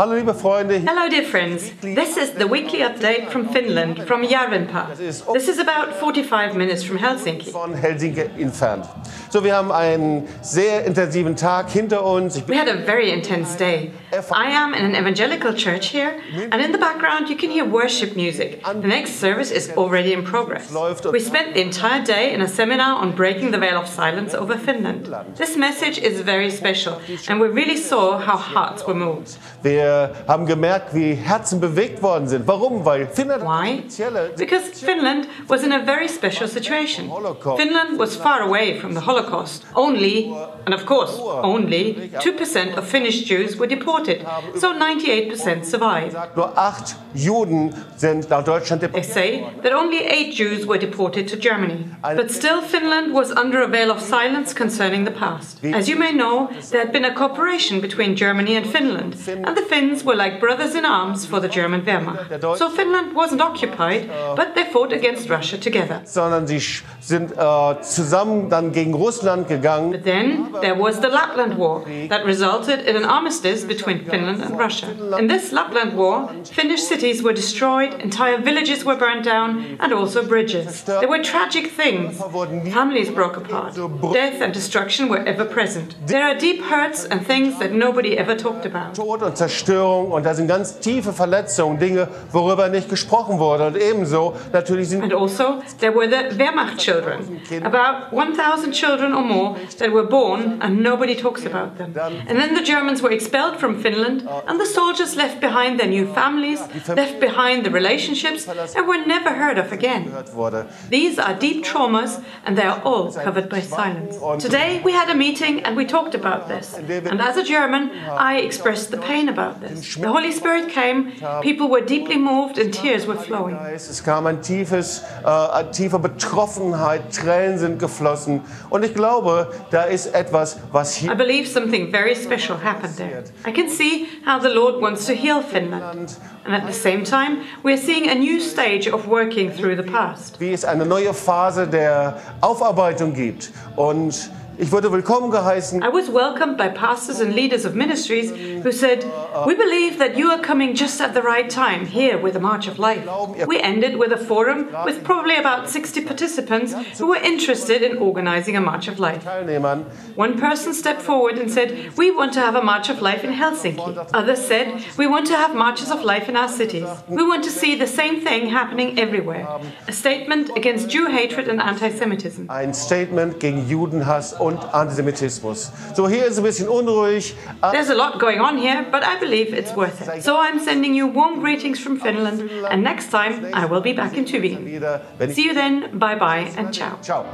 Hallo liebe Freunde. Hello, dear friends. This is the weekly update from Finland, from Järvenpää. This is about 45 minutes from Helsinki. Von Helsinki entfernt. So, wir haben einen sehr intensiven Tag hinter uns. Ich We had a very intense day. Er I am in an evangelical church here, and in the background you can hear worship music. The next service is already in progress. We spent the entire day in a seminar on breaking the veil of silence over Finland. This message is very special, and we really saw how hearts were moved. Wir haben gemerkt, wie Herzen bewegt worden sind. Warum? Weil Finnland Why? Because Finland was in a very special situation. Finland was far away from the Holocaust. Only, and of course, only 2% of Finnish Jews were deported, so 98% survived. nur acht Juden sind nach Deutschland They say that only eight Jews were deported to Germany. But still, Finland was under a veil of silence concerning the past. As you may know, there had been a cooperation between Germany and Finland, and the Finns were like brothers in arms for the German Wehrmacht. So Finland wasn't occupied, but they fought against Russia together. sondern sie sind äh, zusammen dann gegen Russland gegangen. But then there was the Lapland War that resulted in an armistice between Finland and Russia. In this Lapland War, Finnish cities were destroyed, entire villages were burned down, and also bridges. There were tragic things. Families broke apart. Death and destruction were ever present. There are deep hurts and things that nobody ever talked about. Tod und Zerstörung und da sind ganz tiefe Verletzungen, Dinge, worüber nicht gesprochen wurde. Und ebenso natürlich sind And also, there were the Wehrmacht children, about 1,000 children or more that were born and nobody talks about them. And then the Germans were expelled from Finland, and the soldiers left behind their new families, left behind the relationships, and were never heard of again. These are deep traumas, and they are all covered by silence. Today we had a meeting and we talked about this. And as a German, I expressed the pain about this. The Holy Spirit came, people were deeply moved, and tears were flowing. Es kam ein tiefes, äh, Betroffenheit, Tränen sind geflossen. Und ich glaube, da ist etwas, was I hier believe something very special happened there. I can see how the Lord wants to heal Finland. And at the same time, we're seeing a new stage of working through the past. wie es eine neue Phase der Aufarbeitung gibt. Und ich wurde willkommen geheißen. I was welcomed by pastors and leaders of ministries who said, We believe that you are coming just at the right time here with the March of Life. We ended with a forum with probably about 60 participants who were interested in organizing a March of Life. One person stepped forward and said, We want to have a March of Life in Helsinki. Others said, We want to have marches of life in our cities. We want to see the same thing happening everywhere. A statement against Jew hatred and anti Semitism. Ein Statement gegen Judenhass und Antisemitismus. So, hier ist ein bisschen unruhig. There's a lot going on here, but I believe it's worth it. So I'm sending you warm greetings from Finland, and next time I will be back in Tübingen. Wieder, wenn ich See you then, bye bye, and ciao. Ciao.